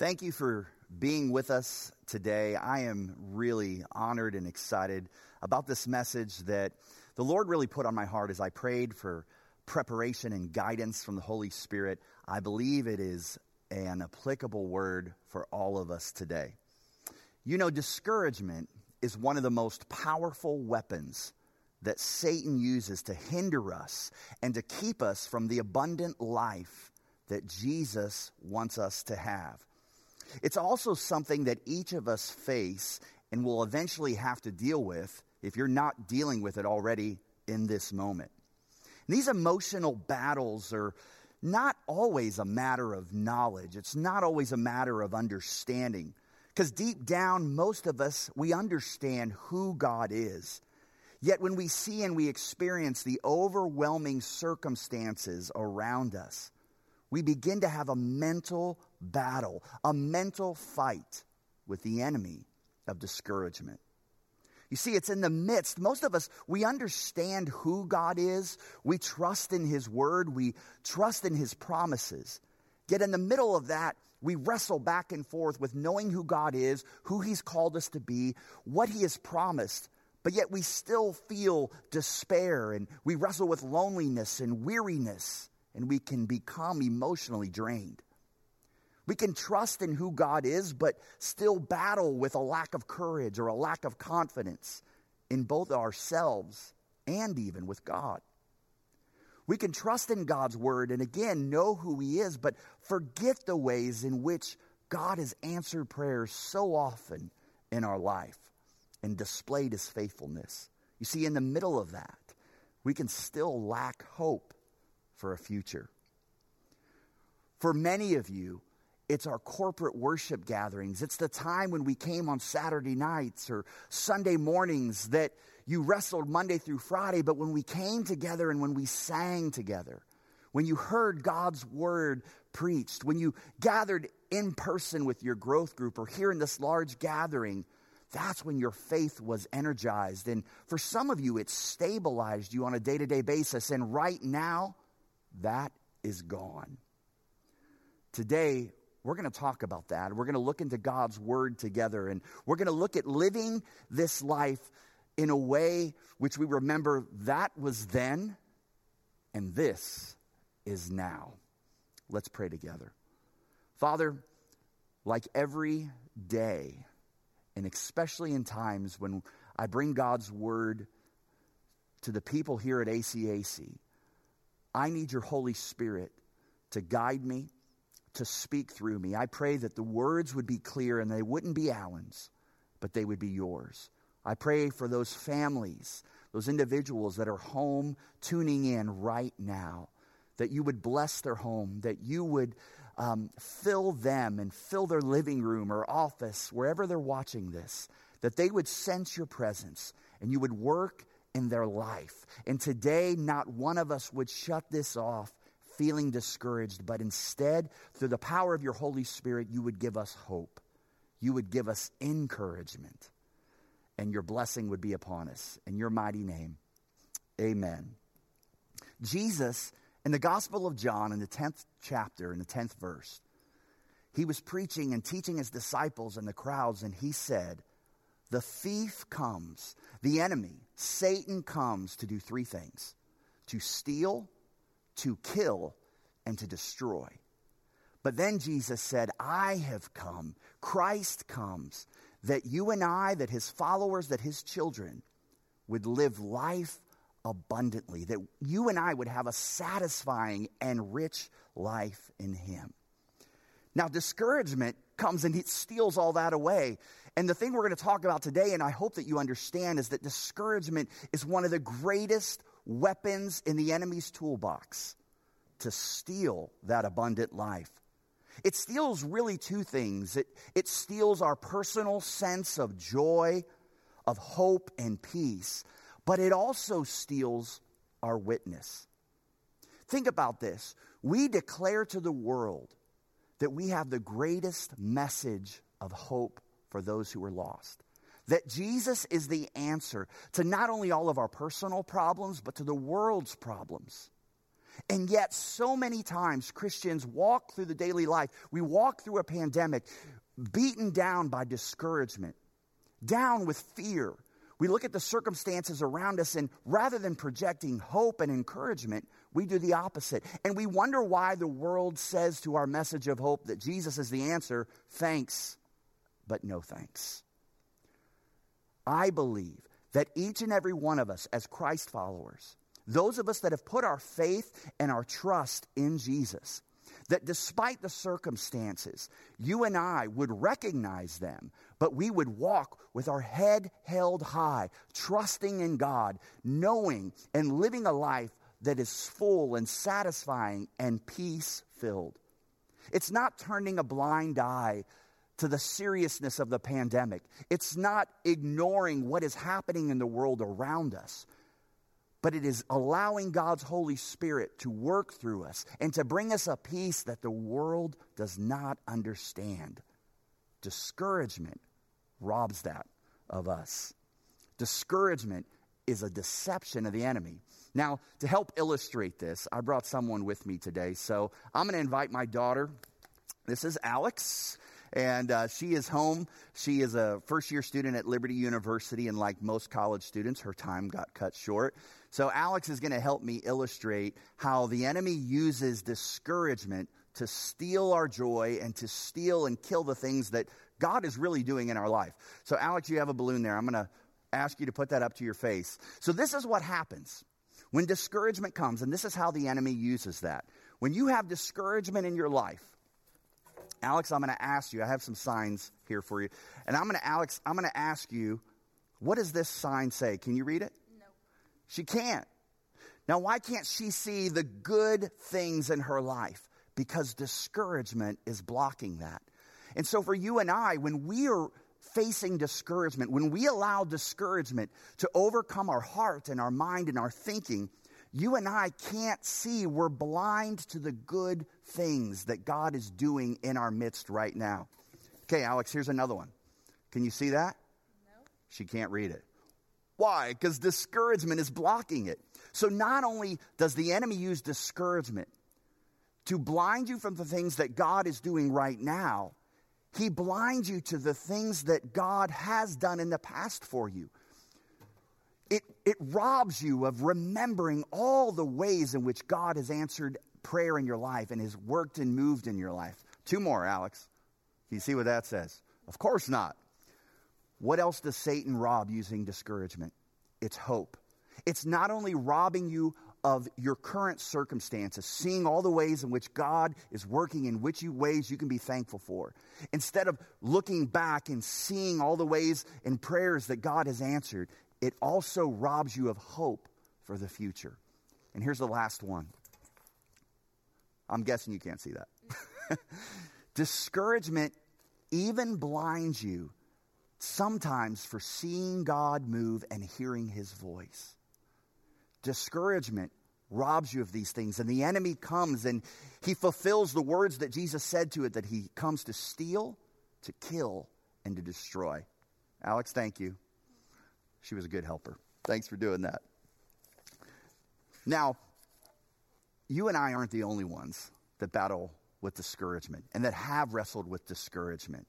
Thank you for being with us today. I am really honored and excited about this message that the Lord really put on my heart as I prayed for preparation and guidance from the Holy Spirit. I believe it is an applicable word for all of us today. You know, discouragement is one of the most powerful weapons that Satan uses to hinder us and to keep us from the abundant life that Jesus wants us to have. It's also something that each of us face and will eventually have to deal with if you're not dealing with it already in this moment. And these emotional battles are not always a matter of knowledge, it's not always a matter of understanding. Because deep down, most of us, we understand who God is. Yet when we see and we experience the overwhelming circumstances around us, we begin to have a mental battle, a mental fight with the enemy of discouragement. You see, it's in the midst. Most of us, we understand who God is. We trust in His word. We trust in His promises. Yet in the middle of that, we wrestle back and forth with knowing who God is, who He's called us to be, what He has promised. But yet we still feel despair and we wrestle with loneliness and weariness and we can become emotionally drained. We can trust in who God is, but still battle with a lack of courage or a lack of confidence in both ourselves and even with God. We can trust in God's word and again know who He is, but forget the ways in which God has answered prayers so often in our life and displayed His faithfulness. You see, in the middle of that, we can still lack hope for a future. For many of you, it's our corporate worship gatherings. It's the time when we came on Saturday nights or Sunday mornings that you wrestled Monday through Friday, but when we came together and when we sang together, when you heard God's word preached, when you gathered in person with your growth group or here in this large gathering, that's when your faith was energized. And for some of you, it stabilized you on a day to day basis. And right now, that is gone. Today, we're going to talk about that. We're going to look into God's Word together, and we're going to look at living this life in a way which we remember that was then, and this is now. Let's pray together. Father, like every day, and especially in times when I bring God's Word to the people here at ACAC, I need your Holy Spirit to guide me, to speak through me. I pray that the words would be clear and they wouldn't be Alan's, but they would be yours. I pray for those families, those individuals that are home tuning in right now, that you would bless their home, that you would um, fill them and fill their living room or office, wherever they're watching this, that they would sense your presence and you would work in their life. And today, not one of us would shut this off feeling discouraged, but instead, through the power of your Holy Spirit, you would give us hope. You would give us encouragement. And your blessing would be upon us. In your mighty name, amen. Jesus, in the Gospel of John, in the 10th chapter, in the 10th verse, he was preaching and teaching his disciples and the crowds, and he said, The thief comes, the enemy, Satan comes to do three things to steal, to kill, and to destroy. But then Jesus said, I have come, Christ comes, that you and I, that his followers, that his children would live life abundantly, that you and I would have a satisfying and rich life in him. Now, discouragement comes and it steals all that away. And the thing we're going to talk about today, and I hope that you understand, is that discouragement is one of the greatest weapons in the enemy's toolbox to steal that abundant life. It steals really two things it, it steals our personal sense of joy, of hope, and peace, but it also steals our witness. Think about this. We declare to the world that we have the greatest message of hope for those who are lost. That Jesus is the answer to not only all of our personal problems, but to the world's problems. And yet, so many times Christians walk through the daily life. We walk through a pandemic beaten down by discouragement, down with fear. We look at the circumstances around us, and rather than projecting hope and encouragement, we do the opposite. And we wonder why the world says to our message of hope that Jesus is the answer thanks, but no thanks. I believe that each and every one of us, as Christ followers, those of us that have put our faith and our trust in Jesus, that despite the circumstances, you and I would recognize them, but we would walk with our head held high, trusting in God, knowing and living a life that is full and satisfying and peace filled. It's not turning a blind eye to the seriousness of the pandemic. It's not ignoring what is happening in the world around us, but it is allowing God's Holy Spirit to work through us and to bring us a peace that the world does not understand. Discouragement robs that of us. Discouragement is a deception of the enemy. Now, to help illustrate this, I brought someone with me today. So I'm going to invite my daughter. This is Alex and uh, she is home. She is a first year student at Liberty University, and like most college students, her time got cut short. So, Alex is going to help me illustrate how the enemy uses discouragement to steal our joy and to steal and kill the things that God is really doing in our life. So, Alex, you have a balloon there. I'm going to ask you to put that up to your face. So, this is what happens when discouragement comes, and this is how the enemy uses that. When you have discouragement in your life, Alex, I'm going to ask you. I have some signs here for you. And I'm going to, Alex, I'm going to ask you, what does this sign say? Can you read it? No. She can't. Now, why can't she see the good things in her life? Because discouragement is blocking that. And so, for you and I, when we are facing discouragement, when we allow discouragement to overcome our heart and our mind and our thinking, you and I can't see. We're blind to the good things that God is doing in our midst right now. Okay, Alex, here's another one. Can you see that? No. She can't read it. Why? Because discouragement is blocking it. So not only does the enemy use discouragement to blind you from the things that God is doing right now, he blinds you to the things that God has done in the past for you it, it robs you of remembering all the ways in which God has answered prayer in your life and has worked and moved in your life. Two more, Alex. You see what that says? Of course not. What else does Satan rob using discouragement? It's hope. It's not only robbing you of your current circumstances, seeing all the ways in which God is working, in which ways you can be thankful for. Instead of looking back and seeing all the ways and prayers that God has answered, it also robs you of hope for the future. And here's the last one. I'm guessing you can't see that. Discouragement even blinds you sometimes for seeing God move and hearing his voice. Discouragement robs you of these things, and the enemy comes and he fulfills the words that Jesus said to it that he comes to steal, to kill, and to destroy. Alex, thank you. She was a good helper. Thanks for doing that. Now, you and I aren't the only ones that battle with discouragement and that have wrestled with discouragement.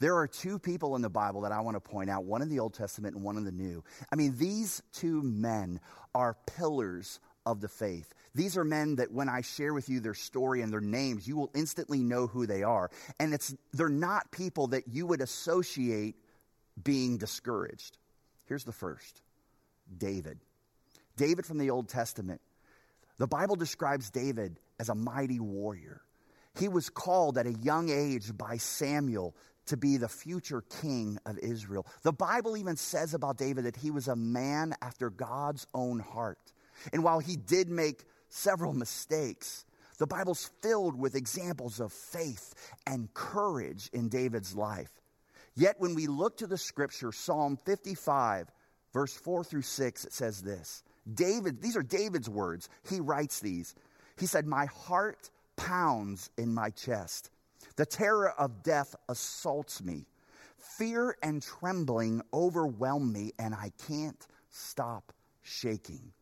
There are two people in the Bible that I want to point out, one in the Old Testament and one in the New. I mean, these two men are pillars of the faith. These are men that when I share with you their story and their names, you will instantly know who they are. And it's they're not people that you would associate being discouraged. Here's the first David. David from the Old Testament. The Bible describes David as a mighty warrior. He was called at a young age by Samuel to be the future king of Israel. The Bible even says about David that he was a man after God's own heart. And while he did make several mistakes, the Bible's filled with examples of faith and courage in David's life. Yet when we look to the scripture, Psalm 55, verse 4 through 6, it says this David, these are David's words. He writes these. He said, My heart pounds in my chest. The terror of death assaults me. Fear and trembling overwhelm me, and I can't stop shaking.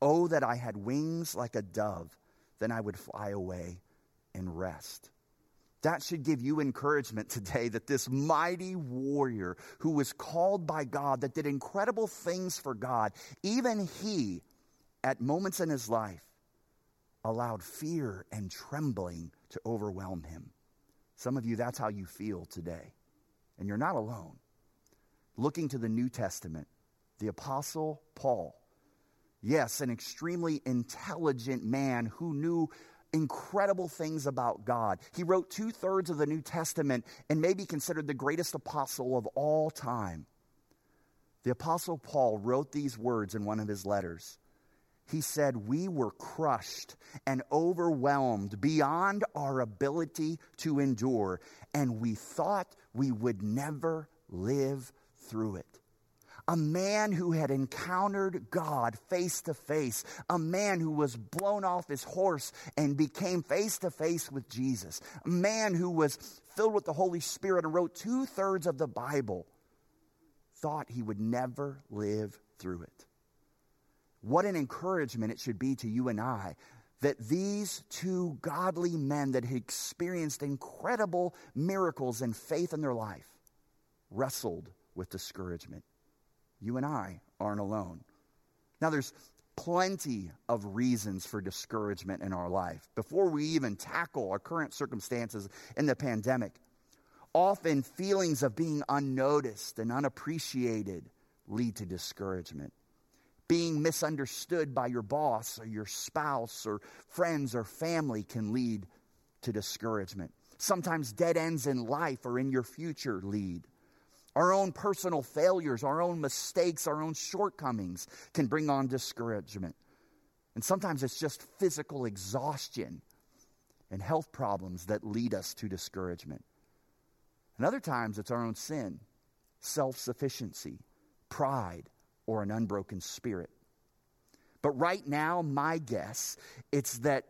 Oh, that I had wings like a dove, then I would fly away and rest. That should give you encouragement today that this mighty warrior who was called by God, that did incredible things for God, even he, at moments in his life, allowed fear and trembling to overwhelm him. Some of you, that's how you feel today. And you're not alone. Looking to the New Testament, the Apostle Paul, yes, an extremely intelligent man who knew incredible things about God. He wrote two thirds of the New Testament and may be considered the greatest apostle of all time. The Apostle Paul wrote these words in one of his letters. He said, We were crushed and overwhelmed beyond our ability to endure, and we thought we would never live through it a man who had encountered God face to face, a man who was blown off his horse and became face to face with Jesus, a man who was filled with the Holy Spirit and wrote two thirds of the Bible, thought he would never live through it. What an encouragement it should be to you and I that these two godly men that had experienced incredible miracles and faith in their life wrestled with discouragement you and I aren't alone. Now, there's plenty of reasons for discouragement in our life. Before we even tackle our current circumstances in the pandemic, often feelings of being unnoticed and unappreciated lead to discouragement. Being misunderstood by your boss or your spouse or friends or family can lead to discouragement. Sometimes dead ends in life or in your future lead our own personal failures, our own mistakes, our own shortcomings can bring on discouragement. And sometimes it's just physical exhaustion and health problems that lead us to discouragement. And other times it's our own sin, self sufficiency, pride, or an unbroken spirit. But right now, my guess it's that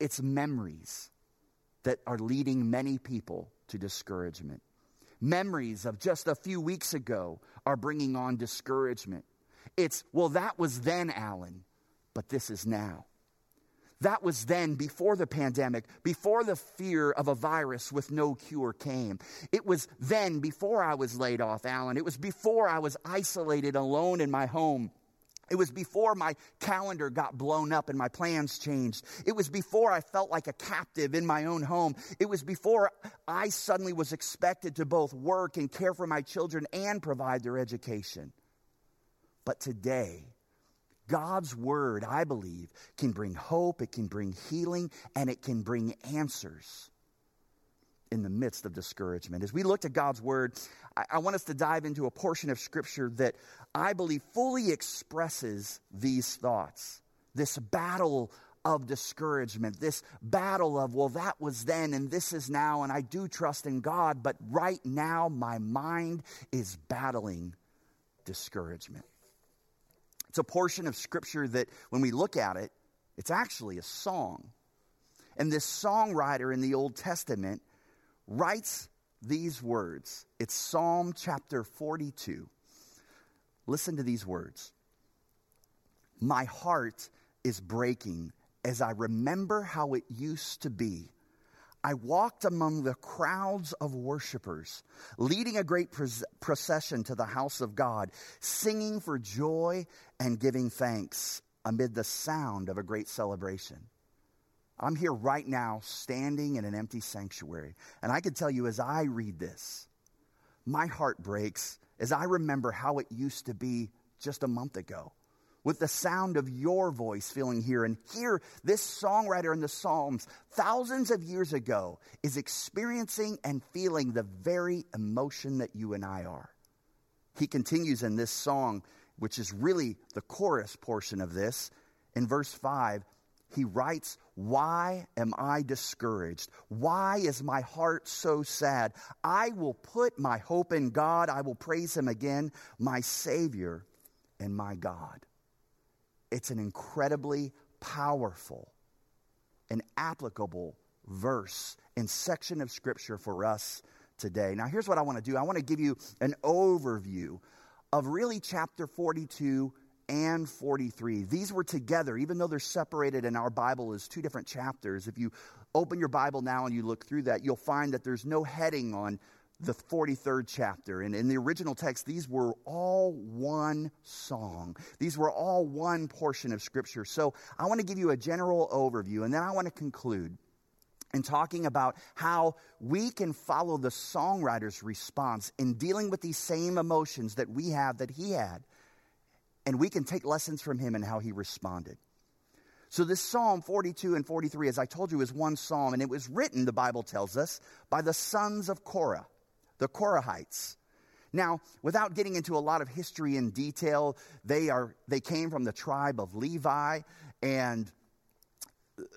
it's memories that are leading many people to discouragement. Memories of just a few weeks ago are bringing on discouragement. It's, well, that was then, Alan, but this is now. That was then before the pandemic, before the fear of a virus with no cure came. It was then before I was laid off, Alan. It was before I was isolated alone in my home. It was before my calendar got blown up and my plans changed. It was before I felt like a captive in my own home. It was before I suddenly was expected to both work and care for my children and provide their education. But today, God's word, I believe, can bring hope, it can bring healing, and it can bring answers in the midst of discouragement. As we look to God's word, I, I, want us to dive into a portion of scripture that I believe fully expresses these thoughts. This battle of discouragement, this battle of, well, that was then and this is now, and I do trust in God, but right now my mind is battling discouragement. It's a portion of scripture that when we look at it, it's actually a song. And this songwriter in the Old Testament writes these words. It's Psalm chapter 42. Listen to these words My heart is breaking as I remember how it used to be. I walked among the crowds of worshipers, leading a great procession to the house of God, singing for joy and giving thanks amid the sound of a great celebration. I'm here right now standing in an empty sanctuary. And I can tell you as I read this, my heart breaks as I remember how it used to be just a month ago with the sound of your voice filling here. And here, this songwriter in the Psalms, thousands of years ago, is experiencing and feeling the very emotion that you and I are. He continues in this song, which is really the chorus portion of this. In verse 5, he writes, Why am I discouraged? Why is my heart so sad? I will put my hope in God. I will praise him again, my Savior and my God. It's an incredibly powerful and applicable verse and section of Scripture for us today. Now, here's what I want to do I want to give you an overview of really chapter 42 and 43. These were together, even though they're separated in our Bible as two different chapters. If you open your Bible now and you look through that, you'll find that there's no heading on the 43rd chapter. And in the original text, these were all one song. These were all one portion of Scripture. So I want to give you a general overview, and then I want to conclude in talking about how we can follow the songwriter's response in dealing with these same emotions that we have that he had. And we can take lessons from him and how he responded. So, this Psalm 42 and 43, as I told you, is one psalm, and it was written, the Bible tells us, by the sons of Korah, the Korahites. Now, without getting into a lot of history in detail, they, are, they came from the tribe of Levi, and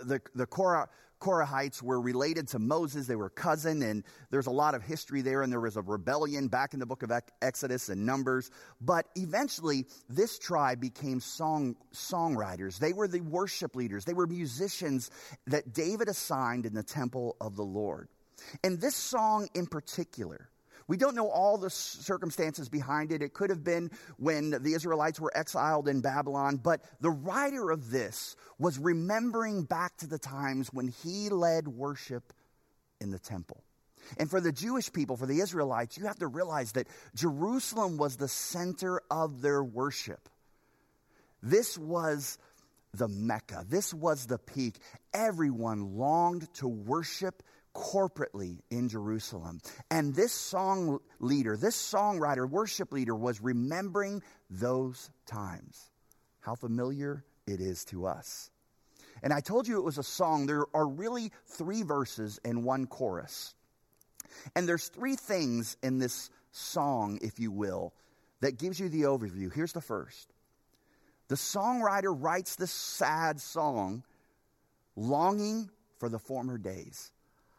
the, the Korah, Korahites were related to Moses. They were cousin, and there's a lot of history there, and there was a rebellion back in the book of Exodus and Numbers. But eventually, this tribe became song, songwriters. They were the worship leaders, they were musicians that David assigned in the temple of the Lord. And this song in particular, we don't know all the circumstances behind it. It could have been when the Israelites were exiled in Babylon, but the writer of this was remembering back to the times when he led worship in the temple. And for the Jewish people, for the Israelites, you have to realize that Jerusalem was the center of their worship. This was the Mecca. This was the peak. Everyone longed to worship corporately in Jerusalem. And this song leader, this songwriter, worship leader was remembering those times. How familiar it is to us. And I told you it was a song. There are really three verses and one chorus. And there's three things in this song, if you will, that gives you the overview. Here's the first. The songwriter writes this sad song longing for the former days.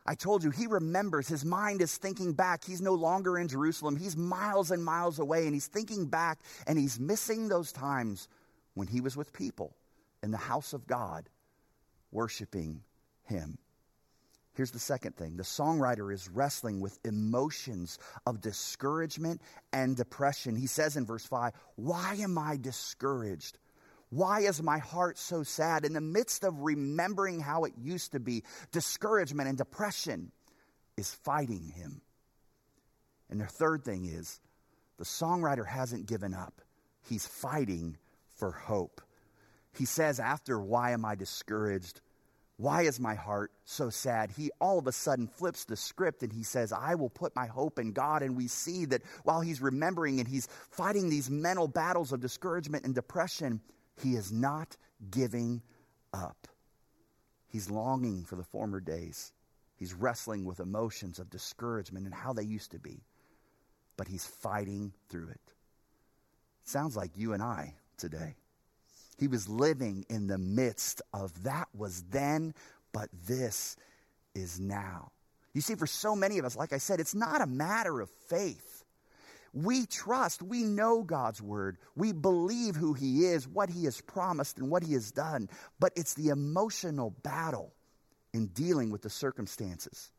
I told you, he remembers. His mind is thinking back. He's no longer in Jerusalem. He's miles and miles away, and he's thinking back, and he's missing those times when he was with people in the house of God, worshiping him. Here's the second thing the songwriter is wrestling with emotions of discouragement and depression. He says in verse 5, Why am I discouraged? Why is my heart so sad? In the midst of remembering how it used to be, discouragement and depression is fighting him. And the third thing is the songwriter hasn't given up, he's fighting for hope. He says, after, Why am I discouraged? Why is my heart so sad? He all of a sudden flips the script and he says, I will put my hope in God. And we see that while he's remembering and he's fighting these mental battles of discouragement and depression, he is not giving up. He's longing for the former days. He's wrestling with emotions of discouragement and how they used to be, but he's fighting through it. Sounds like you and I today. He was living in the midst of that was then, but this is now. You see, for so many of us, like I said, it's not a matter of faith. We trust, we know God's word, we believe who He is, what He has promised, and what He has done. But it's the emotional battle in dealing with the circumstances.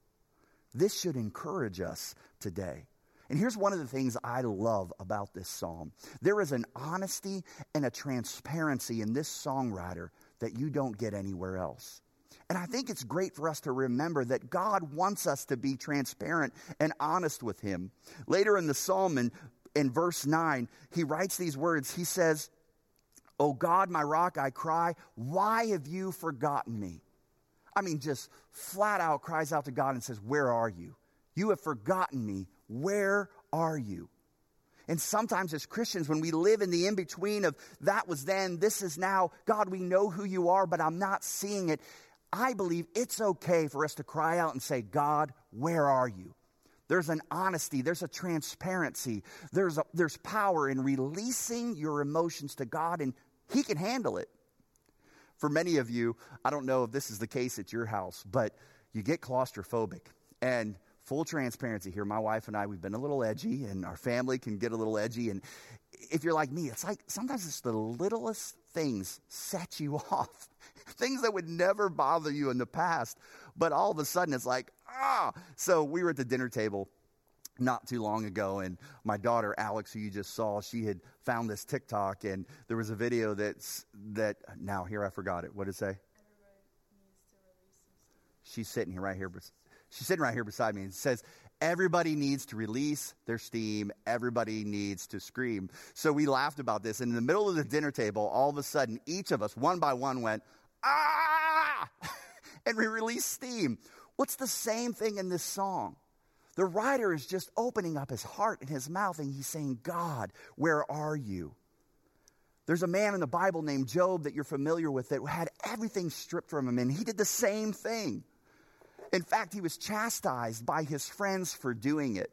This should encourage us today. And here's one of the things I love about this psalm there is an honesty and a transparency in this songwriter that you don't get anywhere else. And I think it's great for us to remember that God wants us to be transparent and honest with Him. Later in the psalm, in, in verse 9, he writes these words. He says, O God, my rock, I cry, why have you forgotten me? I mean, just flat out cries out to God and says, Where are you? You have forgotten me. Where are you? And sometimes as Christians, when we live in the in between of that was then, this is now, God, we know who you are, but I'm not seeing it. I believe it's okay for us to cry out and say, God, where are you? There's an honesty, there's a transparency, there's, a, there's power in releasing your emotions to God, and He can handle it. For many of you, I don't know if this is the case at your house, but you get claustrophobic. And full transparency here, my wife and I, we've been a little edgy, and our family can get a little edgy. And if you're like me, it's like sometimes it's the littlest things set you off things that would never bother you in the past. But all of a sudden, it's like, ah. So we were at the dinner table not too long ago, and my daughter Alex, who you just saw, she had found this TikTok, and there was a video that's that. Now here I forgot it. What did it say? She's sitting here right here. She's sitting right here beside me. and says, Everybody needs to release their steam. Everybody needs to scream. So we laughed about this. And in the middle of the dinner table, all of a sudden, each of us, one by one, went, ah! and we released steam. What's the same thing in this song? The writer is just opening up his heart and his mouth and he's saying, God, where are you? There's a man in the Bible named Job that you're familiar with that had everything stripped from him, and he did the same thing. In fact, he was chastised by his friends for doing it.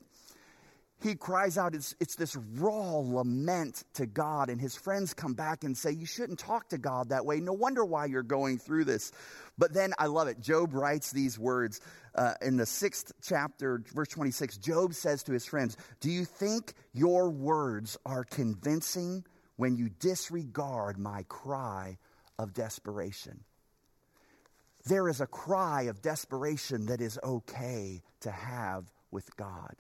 He cries out, it's, it's this raw lament to God, and his friends come back and say, You shouldn't talk to God that way. No wonder why you're going through this. But then I love it. Job writes these words uh, in the sixth chapter, verse 26. Job says to his friends, Do you think your words are convincing when you disregard my cry of desperation? There is a cry of desperation that is okay to have with God.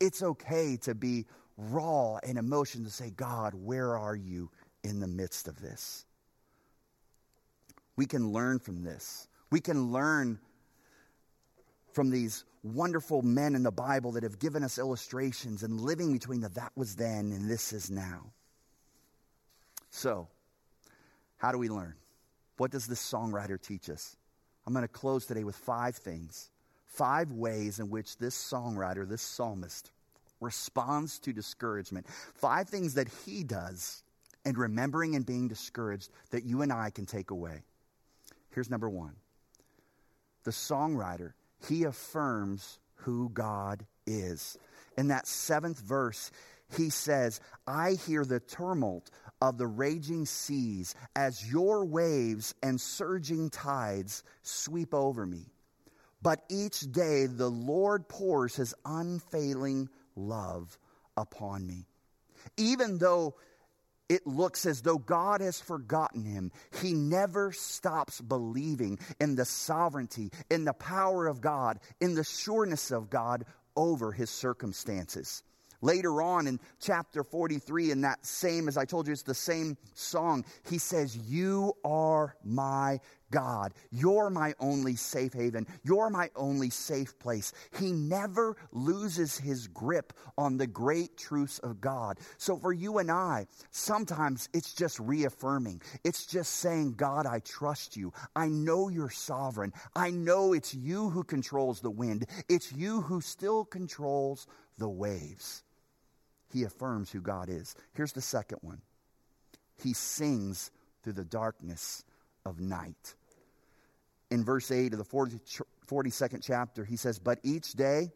It's okay to be raw in emotion to say, God, where are you in the midst of this? We can learn from this. We can learn from these wonderful men in the Bible that have given us illustrations and living between the that was then and this is now. So, how do we learn? What does this songwriter teach us? I'm going to close today with five things, five ways in which this songwriter, this psalmist, responds to discouragement. Five things that he does and remembering and being discouraged that you and I can take away. Here's number one the songwriter, he affirms who God is. In that seventh verse, he says, I hear the tumult of the raging seas as your waves and surging tides sweep over me. But each day the Lord pours his unfailing love upon me. Even though it looks as though God has forgotten him. He never stops believing in the sovereignty, in the power of God, in the sureness of God over his circumstances. Later on in chapter 43, in that same, as I told you, it's the same song, he says, You are my God. You're my only safe haven. You're my only safe place. He never loses his grip on the great truths of God. So for you and I, sometimes it's just reaffirming. It's just saying, God, I trust you. I know you're sovereign. I know it's you who controls the wind. It's you who still controls the waves he affirms who God is. Here's the second one he sings through the darkness of night. In verse 8 of the 40, 42nd chapter, he says, But each day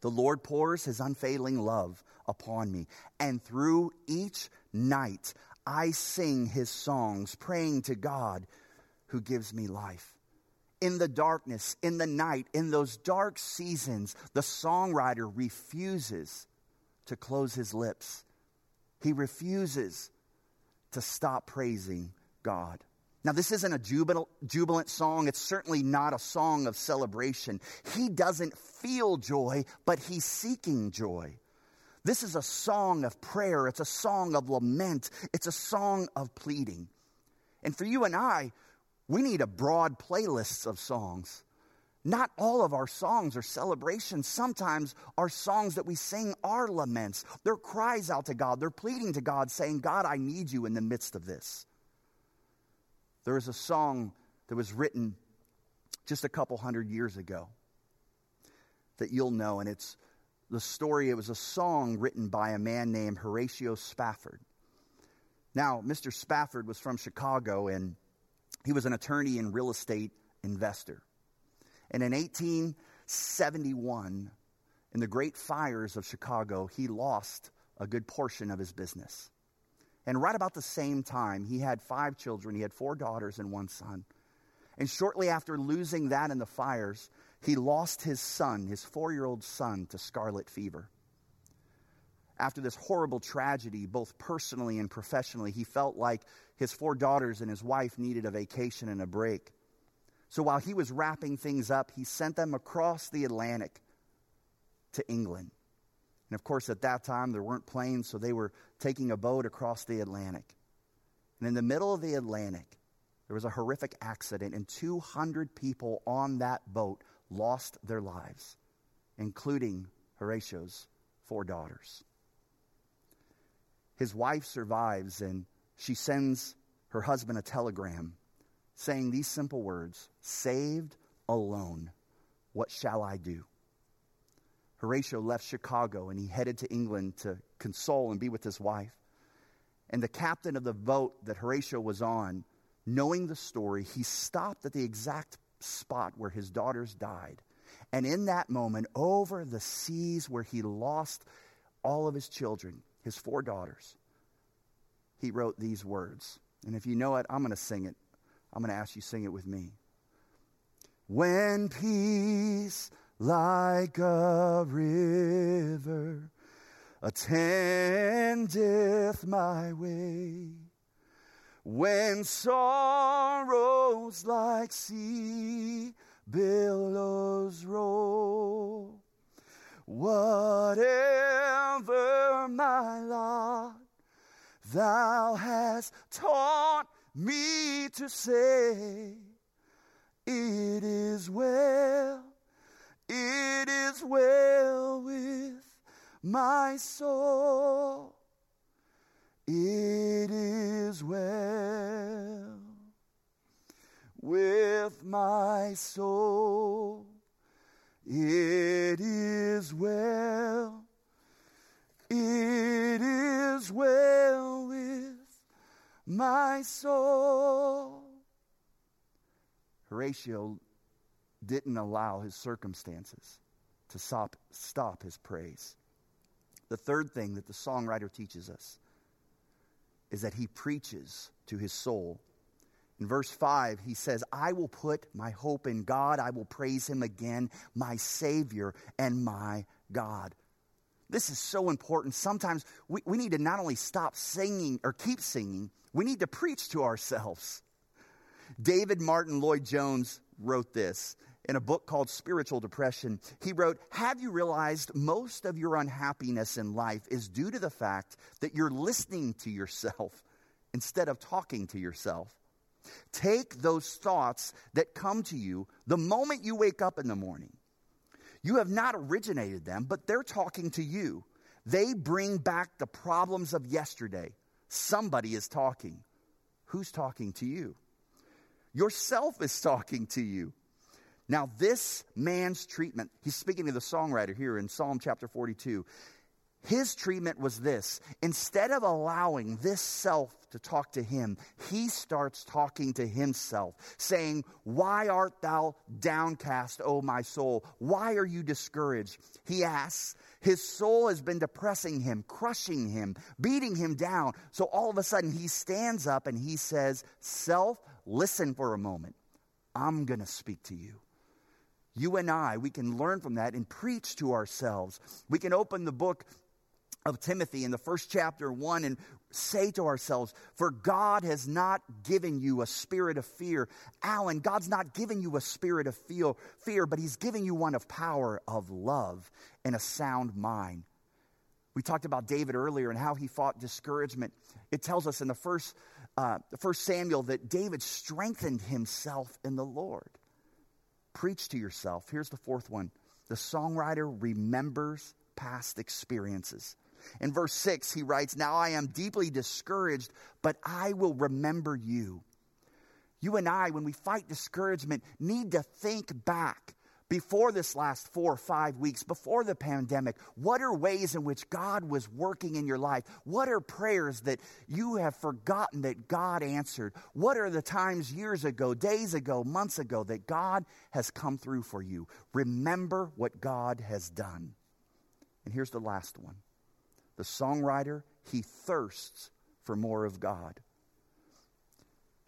the Lord pours his unfailing love upon me, and through each night I sing his songs, praying to God who gives me life. In the darkness, in the night, in those dark seasons, the songwriter refuses to close his lips. He refuses to stop praising God. Now, this isn't a jubilant, song. It's certainly not a song of celebration. He doesn't feel joy, but he's seeking joy. This is a song of prayer. It's a song of lament. It's a song of pleading. And for you and I, we need a broad playlist of songs. Not all of our songs are celebrations. Sometimes our songs that we sing are laments. They're cries out to God. They're pleading to God, saying, God, I need you in the midst of this. There is a song that was written just a couple hundred years ago that you'll know, and it's the story. It was a song written by a man named Horatio Spafford. Now, Mr. Spafford was from Chicago, and he was an attorney and real estate investor. And in 1871, in the great fires of Chicago, he lost a good portion of his business. And right about the same time, he had five children. He had four daughters and one son. And shortly after losing that in the fires, he lost his son, his four year old son, to scarlet fever. After this horrible tragedy, both personally and professionally, he felt like his four daughters and his wife needed a vacation and a break. So while he was wrapping things up, he sent them across the Atlantic to England. And of course, at that time, there weren't planes, so they were taking a boat across the Atlantic. And in the middle of the Atlantic, there was a horrific accident, and 200 people on that boat lost their lives, including Horatio's four daughters. His wife survives, and she sends her husband a telegram saying these simple words Saved alone, what shall I do? Horatio left Chicago and he headed to England to console and be with his wife. And the captain of the boat that Horatio was on, knowing the story, he stopped at the exact spot where his daughters died. And in that moment, over the seas where he lost all of his children, his four daughters, he wrote these words. And if you know it, I'm going to sing it. I'm going to ask you sing it with me. When peace like a river attendeth my way, when sorrows like sea billows roll, whatever my lot, thou hast taught me to say, It is well, it is well with my soul. It is well with my soul. It is well. It is well with my soul. Horatio didn't allow his circumstances to stop, stop his praise. The third thing that the songwriter teaches us is that he preaches to his soul. In verse 5, he says, I will put my hope in God. I will praise him again, my Savior and my God. This is so important. Sometimes we, we need to not only stop singing or keep singing, we need to preach to ourselves. David Martyn Lloyd Jones wrote this in a book called Spiritual Depression. He wrote, Have you realized most of your unhappiness in life is due to the fact that you're listening to yourself instead of talking to yourself? Take those thoughts that come to you the moment you wake up in the morning. You have not originated them, but they're talking to you. They bring back the problems of yesterday. Somebody is talking. Who's talking to you? Yourself is talking to you. Now, this man's treatment, he's speaking to the songwriter here in Psalm chapter 42. His treatment was this instead of allowing this self to talk to him, he starts talking to himself, saying, Why art thou downcast, O my soul? Why are you discouraged? He asks. His soul has been depressing him, crushing him, beating him down. So all of a sudden, he stands up and he says, Self, listen for a moment. I'm going to speak to you. You and I, we can learn from that and preach to ourselves. We can open the book of Timothy in the first chapter 1 and say to ourselves, For God has not given you a spirit of fear. Alan, God's not given you a spirit of fear, but He's giving you one of power, of love, and a sound mind. We talked about David earlier and how he fought discouragement. It tells us in the first, uh, the first Samuel that David strengthened himself in the Lord. Preach to yourself. Here's the fourth one the songwriter remembers past experiences. In verse 6, he writes, Now I am deeply discouraged, but I will remember you. You and I, when we fight discouragement, need to think back before this last four or five weeks, before the pandemic, what are ways in which God was working in your life? What are prayers that you have forgotten that God answered? What are the times years ago, days ago, months ago that God has come through for you? Remember what God has done. And here's the last one the songwriter, he thirsts for more of God.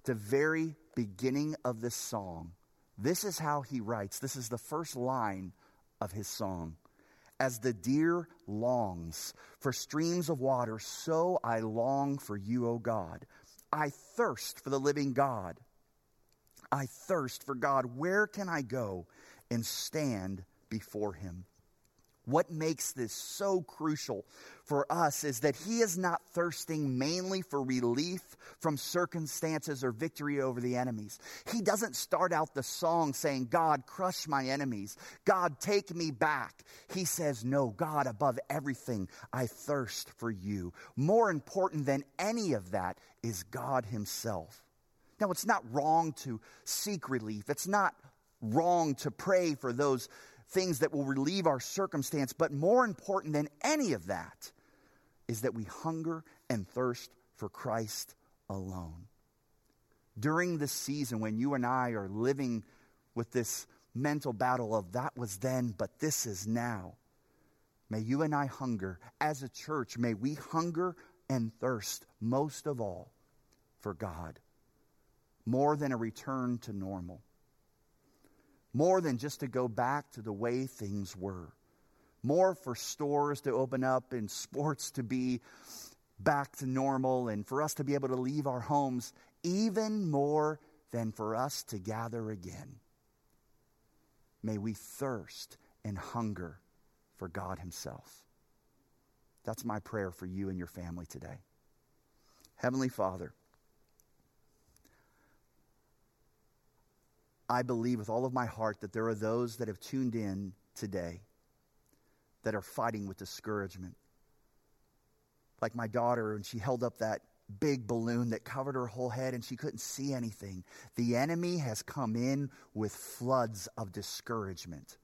At the very beginning of this song, this is how he writes. This is the first line of his song. As the deer longs for streams of water, so I long for you, O God. I thirst for the living God. I thirst for God. Where can I go and stand before him? What makes this so crucial for us is that he is not thirsting mainly for relief from circumstances or victory over the enemies. He doesn't start out the song saying, God, crush my enemies. God, take me back. He says, No, God, above everything, I thirst for you. More important than any of that is God Himself. Now, it's not wrong to seek relief. It's not wrong to pray for those things that will relieve our circumstance. But more important than any of that is that we hunger and thirst for Christ alone. During this season when you and I are living with this mental battle of that was then, but this is now, may you and I hunger as a church, may we hunger and thirst most of all for God, more than a return to normal more than just to go back to the way things were. More for stores to open up and sports to be back to normal and for us to be able to leave our homes, even more than for us to gather again. May we thirst and hunger for God Himself. That's my prayer for you and your family today. Heavenly Father, I believe with all of my heart that there are those that have tuned in today that are fighting with discouragement. Like my daughter, and she held up that big balloon that covered her whole head and she couldn't see anything. The enemy has come in with floods of discouragement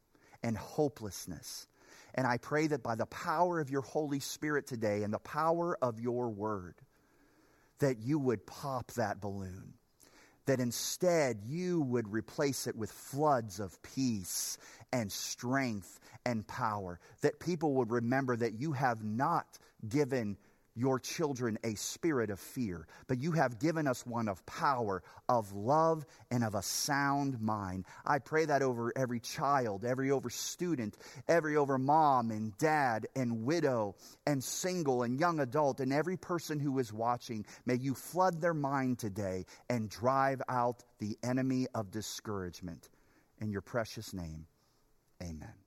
and hopelessness. And I pray that by the power of your Holy Spirit today and the power of your word, that you would pop that balloon that instead you would replace it with floods of peace and strength and power. That people would remember that you have not given your children a spirit of fear, but you have given us one of power, of love, and of a sound mind. I pray that over every child, every over student, every over mom and dad and widow and single and young adult, and every person who is watching. May you flood their mind today and drive out the enemy of discouragement. In your precious name, amen.